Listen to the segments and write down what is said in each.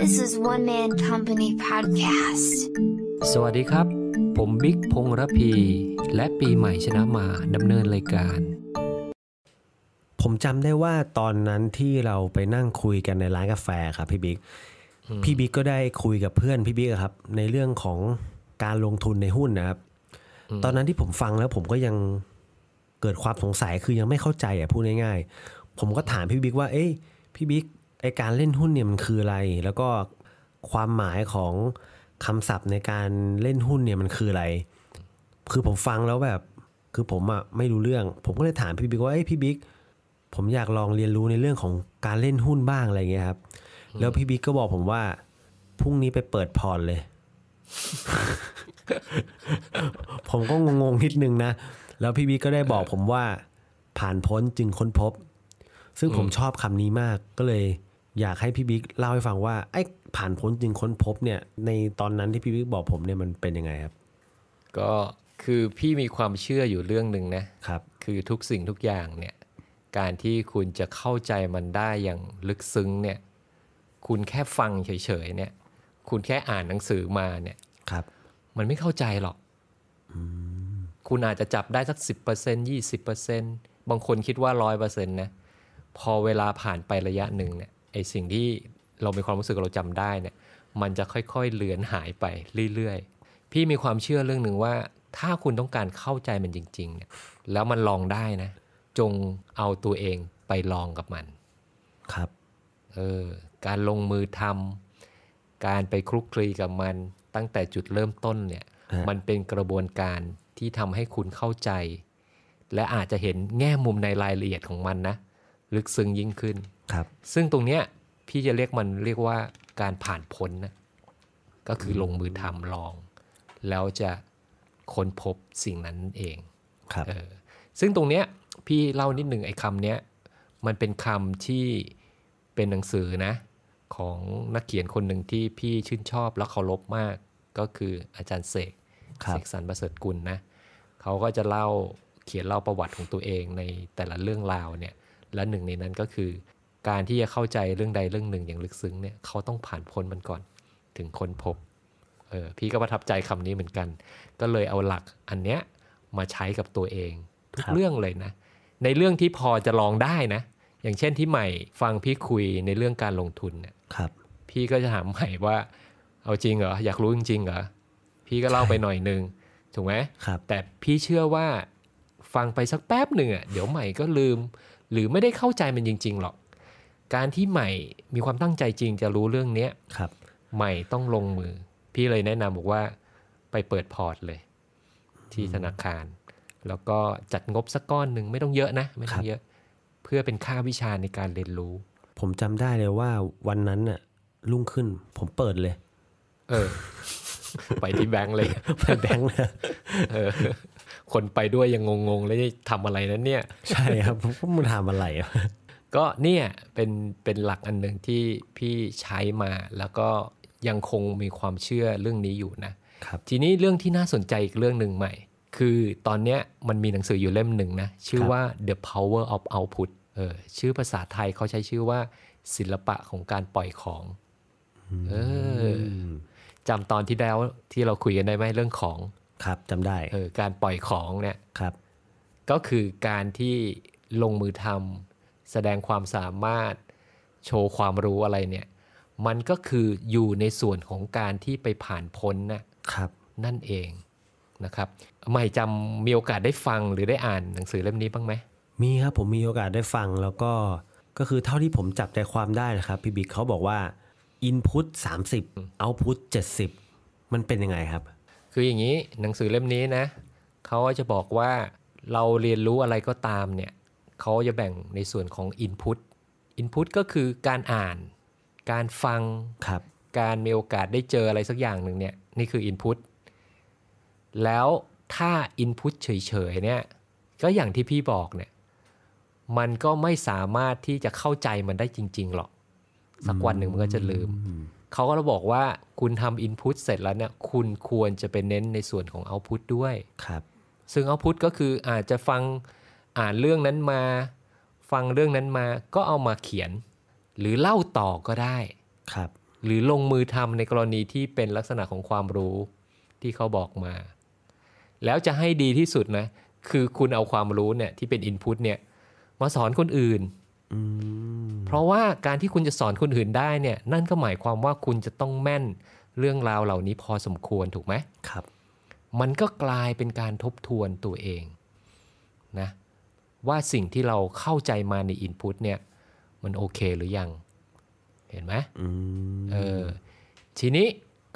This is One Man Company Podcast. สวัสดีครับ ผมบิ๊กพงษ์ระพี และปีใหม่ชนะมาดำเนินรายการ ผมจำได้ว่าตอนนั้นที่เราไปนั่งคุยกันในร้านกาแฟครับพี่บิ๊ก พี่บิ๊กก็ได้คุยกับเพื่อนพี่บิ๊กอะครับ ในเรื่องของการลงทุนในหุ้นนะครับ ตอนนั้นที่ผมฟังแล้วผมก็ยังเกิดความสงสัยคือยังไม่เข้าใจอะพูดง่ายๆ ผมก็ถามพี่บิ๊กว่า เอ้ย พี่บิ๊กไอการเล่นหุ้นเนี่ยมันคืออะไร แล้วก็ความหมายของคำศัพท์ในการเล่นหุ้นเนี่ยมันคืออะไร คือผมฟังแล้วแบบ คือผมอะไม่รู้เรื่อง ผมก็เลยถามพี่บิ๊กว่าเอ้ยพี่บิ๊กผมอยากลองเรียนรู้ในเรื่องของการเล่นหุ้นบ้างอะไรเงี้ยครับ แล้วพี่บิ๊กก็บอกผมว่าพรุ่งนี้ไปเปิดพอร์ตเลย ผมก็งงๆนิดนึงนะ แล้วพี่บิ๊กก็ได้บอกผมว่าผ่านพ้นจึงค้นพบ ซึ่งผมชอบคำนี้มากก็เลยอยากให้พี่บิ๊กเล่าให้ฟังว่าไอ้ผ่านพ้นจึงค้นพบเนี่ยในตอนนั้นที่พี่บิ๊กบอกผมเนี่ยมันเป็นยังไงครับ ก็คือพี่มีความเชื่ออยู่เรื่องหนึ่งนะครับ คือทุกสิ่งทุกอย่างเนี่ยการที่คุณจะเข้าใจมันได้อย่างลึกซึ้งเนี่ยคุณแค่ฟังเฉยๆเนี่ย คุณแค่อ่านหนังสือมาเนี่ยครับ มันไม่เข้าใจหรอกคุณอาจจะจับได้สักสิบเปอร์เซ็นยี่สิบเปอร์เซ็นบางคนคิดว่าร้อยเปอร์เซ็นต์นะ พอเวลาผ่านไประยะหนึ่งเนี่ยไอสิ่งที่เรามีความรู้สึกเราจำได้เนี่ยมันจะค่อยๆเลือนหายไปเรื่อยๆ พี่มีความเชื่อเรื่องหนึ่งว่า ถ้าคุณต้องการเข้าใจมันจริง ๆ เนี่ย แล้วมันลองได้นะ จงเอาตัวเองไปลองกับมัน ครับเออการลงมือทำการไปคลุกคลีกับมัน ตั้งแต่จุดเริ่มต้นเนี่ยฮะมันเป็นกระบวนการที่ทำให้คุณเข้าใจ และอาจจะเห็นแง่มุมในรายละเอียดของมันนะ ลึกซึ้งยิ่งขึ้นครับ ซึ่งตรงเนี้ยพี่จะเรียกมันเรียกว่าการผ่านพ้นนะก็คือลงมือทำลอง แล้วจะค้นพบสิ่งนั้นเองครับเออซึ่งตรงเนี้ยพี่เล่านิดหนึ่งไอ้คำเนี้ยมันเป็นคำที่เป็นหนังสือนะ ของนักเขียนคนหนึ่งที่พี่ชื่นชอบและเคารพมาก ก็คืออาจารย์เสกครับเสกสรรประเสริฐกุลนะเขาก็จะเล่าเขียนเล่าประวัติของตัวเองในแต่ละเรื่องราวเนี่ย และหนึ่งในนั้นก็คือ การที่จะเข้าใจเรื่องใดเรื่องหนึ่งอย่างลึกซึ้งเนี่ยเขาต้องผ่านพ้นมันก่อนถึงค้นพบเออพี่ก็ประทับใจคำนี้เหมือนกัน ก็เลยเอาหลักอันเนี้ยมาใช้กับตัวเอง ทุกครับเรื่องเลยนะ ในเรื่องที่พอจะลองได้นะ อย่างเช่นที่ใหม่ฟังพี่คุยในเรื่องการลงทุนเนี่ยครับ พี่ก็จะถามใหม่ว่า เอาจริงเหรออยากรู้จริงๆเหรอพี่ก็เล่าไปหน่อยนึงถูกไหมครับแต่พี่เชื่อว่าฟังไปสักแป๊บหนึ่งอะเดี๋ยวใหม่ก็ลืม หรือไม่ได้เข้าใจมันจริง ๆ หรอก การที่ใหม่มีความตั้งใจจริงจะรู้เรื่องเนี้ยครับ ใหม่ต้องลงมือ พี่เลยแนะนำบอกว่าไปเปิดพอร์ตเลย ที่ธนาคาร แล้วก็จัดงบสักก้อนหนึ่งไม่ต้องเยอะนะ ไม่ต้องเยอะ เพื่อเป็นค่าวิชาในการเรียนรู้ ผมจำได้เลยว่าวันนั้นน่ะรุ่งขึ้น ผมเปิดเลย เออ ไปที่แบงก์เลยไปแบงค์เลยเออ คนไปด้วยยังงงๆ แล้วจะทำอะไรนั้นเนี่ย ใช่ครับผมก็มันทำอะไรอะก็เนี่ยเป็นเป็นหลักอันหนึ่งที่พี่ใช้มาแล้วก็ยังคงมีความเชื่อเรื่องนี้อยู่นะครับทีนี้เรื่องที่น่าสนใจอีกเรื่องหนึ่งใหม่ คือตอนเนี้ยมันมีหนังสืออยู่เล่มหนึ่งนะ ชื่อว่า The Power of Output เออชื่อภาษาไทยเขาใช้ชื่อว่าศิลปะของการปล่อยของเออจำตอนที่แล้วที่เราคุยกันได้ไหมเรื่องของ ครับจำได้เออการปล่อยของเนี่ยครับ ก็คือการที่ลงมือทำแสดงความสามารถโชว์ความรู้อะไรเนี่ย มันก็คืออยู่ในส่วนของการที่ไปผ่านพ้นนะครับ นั่นเองนะครับใหม่จำมีโอกาสได้ฟังหรือได้อ่านหนังสือเล่มนี้บ้างไหมมีครับผมมีโอกาสได้ฟังแล้วก็ก็คือเท่าที่ผมจับใจความได้นะครับพี่บิ๊กเขาบอกว่า Input 30 Output 70 มันเป็นยังไงครับ คืออย่างนี้หนังสือเล่มนี้นะเขาก็จะบอกว่าเราเรียนรู้อะไรก็ตามเนี่ยเขาจะแบ่งในส่วนของ Input Input ก็คือการอ่าน การฟังครับการมีโอกาสได้เจออะไรสักอย่างหนึ่งเนี่ยนี่คือ Input แล้วถ้า Input เฉยๆเนี่ยก็อย่างที่พี่บอกเนี่ยมันก็ไม่สามารถที่จะเข้าใจมันได้จริง ๆ หรอก สักวันหนึ่งมันก็จะลืม เขาก็บอกว่าคุณทำ Input เสร็จแล้วเนี่ยคุณควรจะไปเน้นในส่วนของ Output ด้วยครับ ซึ่ง Output ก็คืออาจจะฟังอ่านเรื่องนั้นมา ฟังเรื่องนั้นมาก็เอามาเขียน หรือเล่าต่อก็ได้ครับ หรือลงมือทำในกรณีที่เป็นลักษณะของความรู้ที่เขาบอกมา แล้วจะให้ดีที่สุดนะ คือคุณเอาความรู้เนี่ยที่เป็นอินพุตเนี่ยมาสอนคนอื่นอืม เพราะว่าการที่คุณจะสอนคนอื่นได้เนี่ย นั่นก็หมายความว่าคุณจะต้องแม่นเรื่องราวเหล่านี้พอสมควรถูกไหมครับ มันก็กลายเป็นการทบทวนตัวเองนะว่าสิ่งที่เราเข้าใจมาในอินพุตเนี่ย มันโอเคหรือยัง เห็นไหมอืมเออทีนี้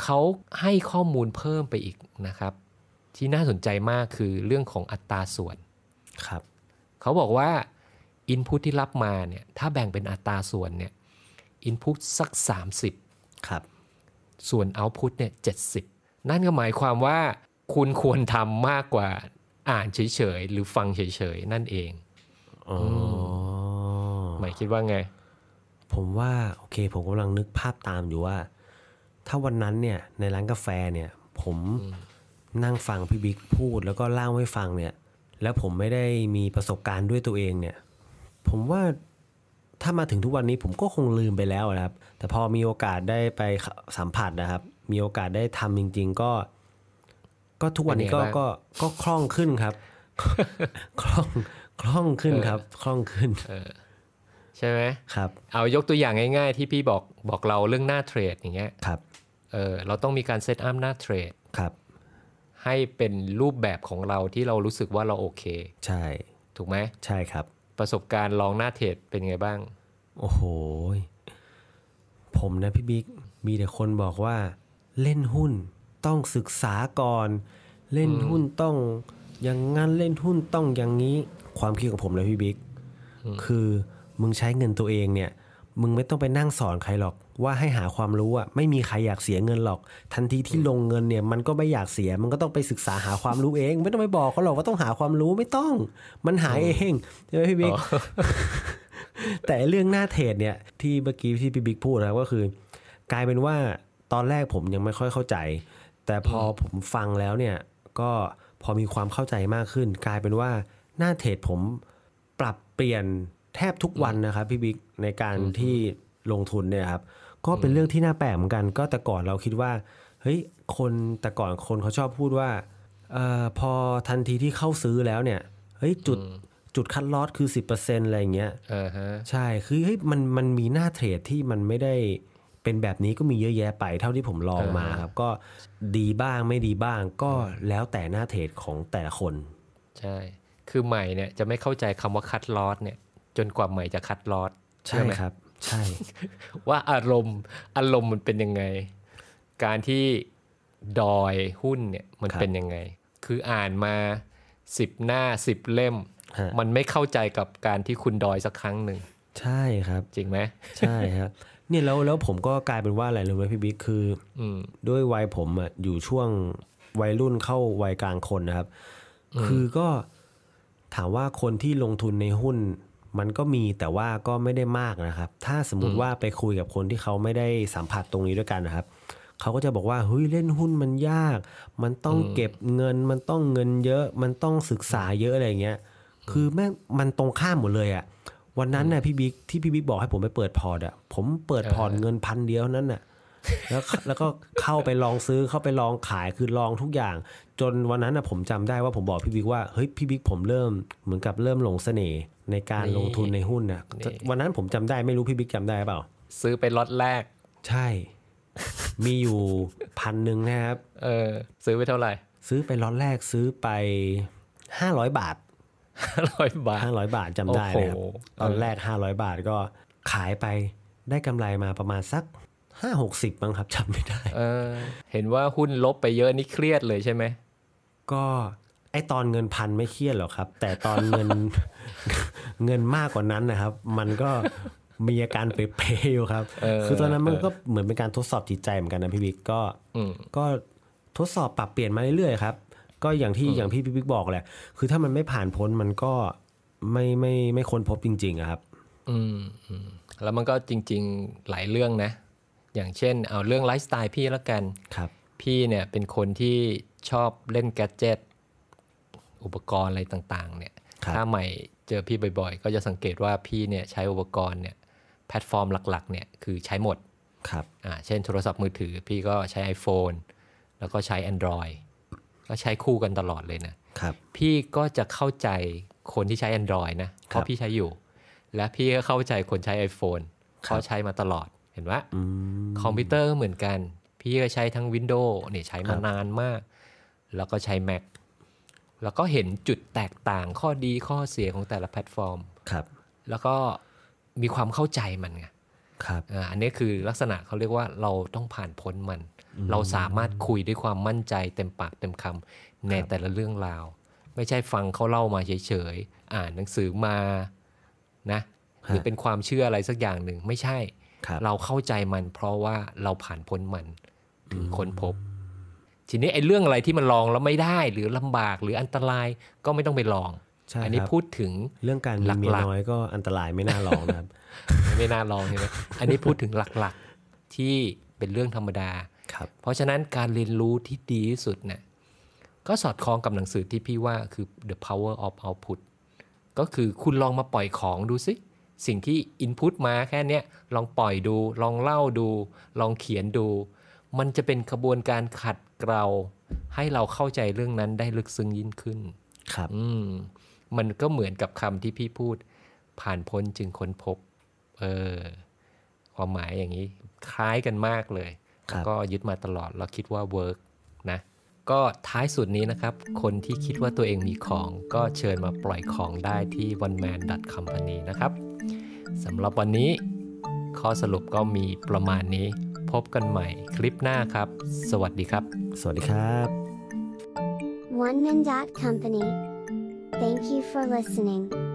เขาให้ข้อมูลเพิ่มไปอีกนะครับ ที่น่าสนใจมากคือเรื่องของอัตราส่วนครับเขาบอกว่า อินพุตที่รับมาเนี่ยถ้าแบ่งเป็นอัตราส่วนเนี่ยอินพุตสัก 30ครับส่วนเอาพุตเนี่ยเจ็นั่นก็หมายความว่าคุณควรทำมากกว่าอ่านเฉยๆ หรือฟังเฉยๆ นั่นเองอ๋อหมายคิดว่าไง ผมว่าโอเค ผมกำลังนึกภาพตามอยู่ว่า ถ้าวันนั้นเนี่ย ในร้านกาแฟเนี่ย ผมนั่งฟังพี่บิ๊กพูด แล้วก็เล่าให้ฟังเนี่ย แล้วผมไม่ได้มีประสบการณ์ด้วยตัวเองเนี่ย ผมว่าถ้ามาถึงทุกวันนี้ผมก็คงลืมไปแล้วนะครับ แต่พอมีโอกาสได้ไปสัมผัสนะครับ มีโอกาสได้ทำจริง ๆ ก็ ก็ทุกวันนี้ก็เป็นไงบ้างก็ก็คล่องขึ้นครับ คล่องคล่องขึ้นครับ คล่องขึ้นใช่ไหมครับ เอายกตัวอย่างง่ายๆ ที่พี่บอกบอกเราเรื่องหน้าเทรดอย่างเงี้ยครับเออเราต้องมีการเซตอัพหน้าเทรดครับให้เป็นรูปแบบของเราที่เรารู้สึกว่าเราโอเค ใช่ ถูกไหมใช่ครับ ประสบการณ์ลองหน้าเทรดเป็นไงบ้าง โอ้โห ผมนะพี่บิ๊ก มีแต่คนบอกว่า เล่นหุ้นต้องศึกษาก่อน เล่นหุ้นต้องอย่างงั้นเล่นหุ้นต้องอย่างนี้ ความคิดของผมเลยพี่บิ๊ก คือมึงใช้เงินตัวเองเนี่ย มึงไม่ต้องไปนั่งสอนใครหรอก ว่าให้หาความรู้อะไม่มีใครอยากเสียเงินหรอก ทันทีที่ลงเงินเนี่ย มันก็ไม่อยากเสีย มันก็ต้องไปศึกษาหาความรู้เอง ไม่ต้องไปบอกเขาหรอกว่าต้องหาความรู้ไม่ต้อง มันหาเองใช่ไหมพี่บิ๊กแต่เรื่องหน้าเทรดเนี่ย ที่เมื่อกี้ที่พี่บิ๊กพูดนะครับก็คือ กลายเป็นว่าตอนแรกผมยังไม่ค่อยเข้าใจ แต่พอผมฟังแล้วเนี่ย ก็พอมีความเข้าใจมากขึ้น กลายเป็นว่าหน้าเทรดผมปรับเปลี่ยน แทบทุกวันนะครับพี่บิ๊กในการที่ลงทุนเนี่ยครับก็เป็นเรื่องที่น่าแปลกเหมือนกัน ก็แต่ก่อนเราคิดว่าเฮ้ยคนแต่ก่อนคนเขาชอบพูดว่าเออพอทันทีที่เข้าซื้อแล้วเนี่ยเฮ้ยจุดจุดคัดลอสคือ 10%อะไรอย่างเงี้ยเออฮะใช่คือเฮ้ยมันมันมีหน้าเทรดที่มันไม่ได้เป็นแบบนี้ก็มีเยอะแยะไปเท่าที่ผมลองมาครับ ก็ดีบ้างไม่ดีบ้างก็แล้วแต่หน้าเทรดของแต่ละคน ใช่ คือใหม่เนี่ยจะไม่เข้าใจคำว่าคัดลอสเนี่ย จนกว่าใหม่จะคัดลอสใช่ไหมครับ ใช่ ว่าอารมณ์อารมณ์มันเป็นยังไง การที่ดอยหุ้นเนี่ยมันครับเป็นยังไง คืออ่านมาสิบหน้าสิบเล่มฮะมันไม่เข้าใจกับการที่คุณดอยสักครั้งหนึ่งใช่ครับ จริงไหมใช่ครับเนี่ยแล้วแล้วผมก็กลายเป็นว่าอะไรรู้ไหมพี่บิ๊กคืออืมด้วยวัยผมอะอยู่ช่วงวัยรุ่นเข้าวัยกลางคนนะครับ คือก็ถามว่าคนที่ลงทุนในหุ้น มันก็มีแต่ว่าก็ไม่ได้มากนะครับ ถ้าสมมุติว่าไปคุยกับคนที่เขาไม่ได้สัมผัสตรงนี้ด้วยกันนะครับเขาก็จะบอกว่าเฮ้ยเล่นหุ้นมันยาก มันต้องเก็บเงิน มันต้องเงินเยอะ มันต้องศึกษาเยอะอะไรอย่างเงี้ย คือแม่งมันตรงข้ามหมดเลยอะวันนั้นน่ะพี่บิ๊กที่พี่บิ๊กบอกให้ผมไปเปิดพอร์ตอะผมเปิดพอร์ตเงินพันเดียวนั้นน่ะ แล้วแล้วก็เข้าไปลองซื้อเข้าไปลองขายคือลองทุกอย่าง จนวันนั้นนะผมจำได้ว่าผมบอกพี่บิ๊กว่าเฮ้ยพี่บิ๊กผมเริ่มเหมือนกับเริ่มหลงเสน่ห์ในการนี่ลงทุนในหุ้นนะนี่วันนั้นผมจำได้ไม่รู้พี่บิ๊กจำได้เปล่า ซื้อไปล็อตแรก ใช่ มีอยู่พันหนึ่งนะครับ เออ ซื้อไปเท่าไหร่ ซื้อไปล็อตแรกซื้อไปห้าร้อยบาทร้อยบาทห้าร้อยบาทจำได้เลยครับโอ้โหตอนแรกห้าร้อยบาทก็ขายไปได้กำไรมาประมาณสัก ห้าหกสิบบ้างครับจำไม่ได้ เออ เห็นว่าหุ้นลบไปเยอะนี่เครียดเลยใช่ไหม ก็ไอตอนเงินพันไม่เครียดหรอกครับ แต่ตอนเงินเงินมากกว่านั้นนะครับ มันก็มีอาการเปรย์ๆอยู่ครับเออคือตอนนั้นมันก็เหมือนเป็นการทดสอบจิตใจเหมือนกันนะพี่บิ๊กก็อืมก็ทดสอบปรับเปลี่ยนมาเรื่อยๆครับ ก็อย่างที่อย่างพี่บิ๊กบอกแหละ คือถ้ามันไม่ผ่านพ้นมันก็ไม่ไม่ไม่ค้นพบจริงๆอะครับอืมอืมแล้วมันก็จริง ๆ หลายเรื่องนะ อย่างเช่น เอาเรื่องไลฟ์สไตล์พี่แล้วกันครับพี่เนี่ยเป็นคนที่ชอบเล่นแกดเจิตอุปกรณ์อะไรต่างๆเนี่ยครับถ้าใหม่เจอพี่บ่อยๆ ก็จะสังเกตว่าพี่เนี่ยใช้อุปกรณ์เนี่ยแพลตฟอร์มหลักๆเนี่ยคือใช้หมดครับอ่าเช่นโทรศัพท์มือถือพี่ก็ใช้ iPhone แล้วก็ใช้ Android ก็ใช้คู่กันตลอดเลยนะครับพี่ก็จะเข้าใจคนที่ใช้ Android นะครัราะพี่ใช้อยู่ และพี่ก็เข้าใจคนใช้ iPhone เพราะใช้มาตลอดเห็นไหมอืมคอมพิวเตอร์ก็เหมือนกัน พี่ก็ใช้ทั้ง Windows เนี่ยใช้มารับนานมาก แล้วก็ใช้ Mac แล้วก็เห็นจุดแตกต่างข้อดีข้อเสียของแต่ละแพลตฟอร์มครับ แล้วก็มีความเข้าใจมันไงครับอ่าอันนี้คือลักษณะเขาเรียกว่าเราต้องผ่านพ้นมัน เราสามารถคุยด้วยความมั่นใจเต็มปากเต็มคำในแต่ละเรื่องราว ไม่ใช่ฟังเขาเล่ามาเฉยๆ อ่านหนังสือมานะหรือเป็นความเชื่ออะไรสักอย่างหนึ่งไม่ใช่ค รับเราเข้าใจมันเพราะว่าเราผ่านพ้นมันถึงค้นพบ ทีนี้ไอ้เรื่องอะไรที่มันลองแล้วไม่ได้หรือลำบากหรืออันตรายก็ไม่ต้องไปลองใช่อันี้ครับพูดถึงเรื่องการมีหลักๆเมียน้อยก็อันตรายไม่น่าลองนะครับ ไม่น่าลองใช่ไหมอันนี้พูดถึงหลักๆที่เป็นเรื่องธรรมดาครับเพราะฉะนั้นการเรียนรู้ที่ดีที่สุดเนี่ยก็สอดคล้องกับหนังสือที่พี่ว่าคือ the power of output ก็คือคุณลองมาปล่อยของดูสิ สิ่งที่ input มาแค่เนี้ยลองปล่อยดู ลองเล่าดู ลองเขียนดู มันจะเป็นกระบวนการขัดเกลาให้เราเข้าใจเรื่องนั้นได้ลึกซึ้งยิ่งขึ้น ครับ อืมมันก็เหมือนกับคำที่พี่พูด ผ่านพ้นจึงค้นพบ เออ ความหมายอย่างนี้ คล้ายกันมากเลยครับแล้วก็ยึดมาตลอดเราคิดว่าเวิร์กนะ ก็ท้ายสุดนี้นะครับ คนที่คิดว่าตัวเองมีของ ก็เชิญมาปล่อยของได้ที่ one man company นะครับ สำหรับวันนี้ ข้อสรุปก็มีประมาณนี้ พบกันใหม่คลิปหน้าครับ สวัสดีครับ สวัสดีครับ One Man Company. Thank you for listening.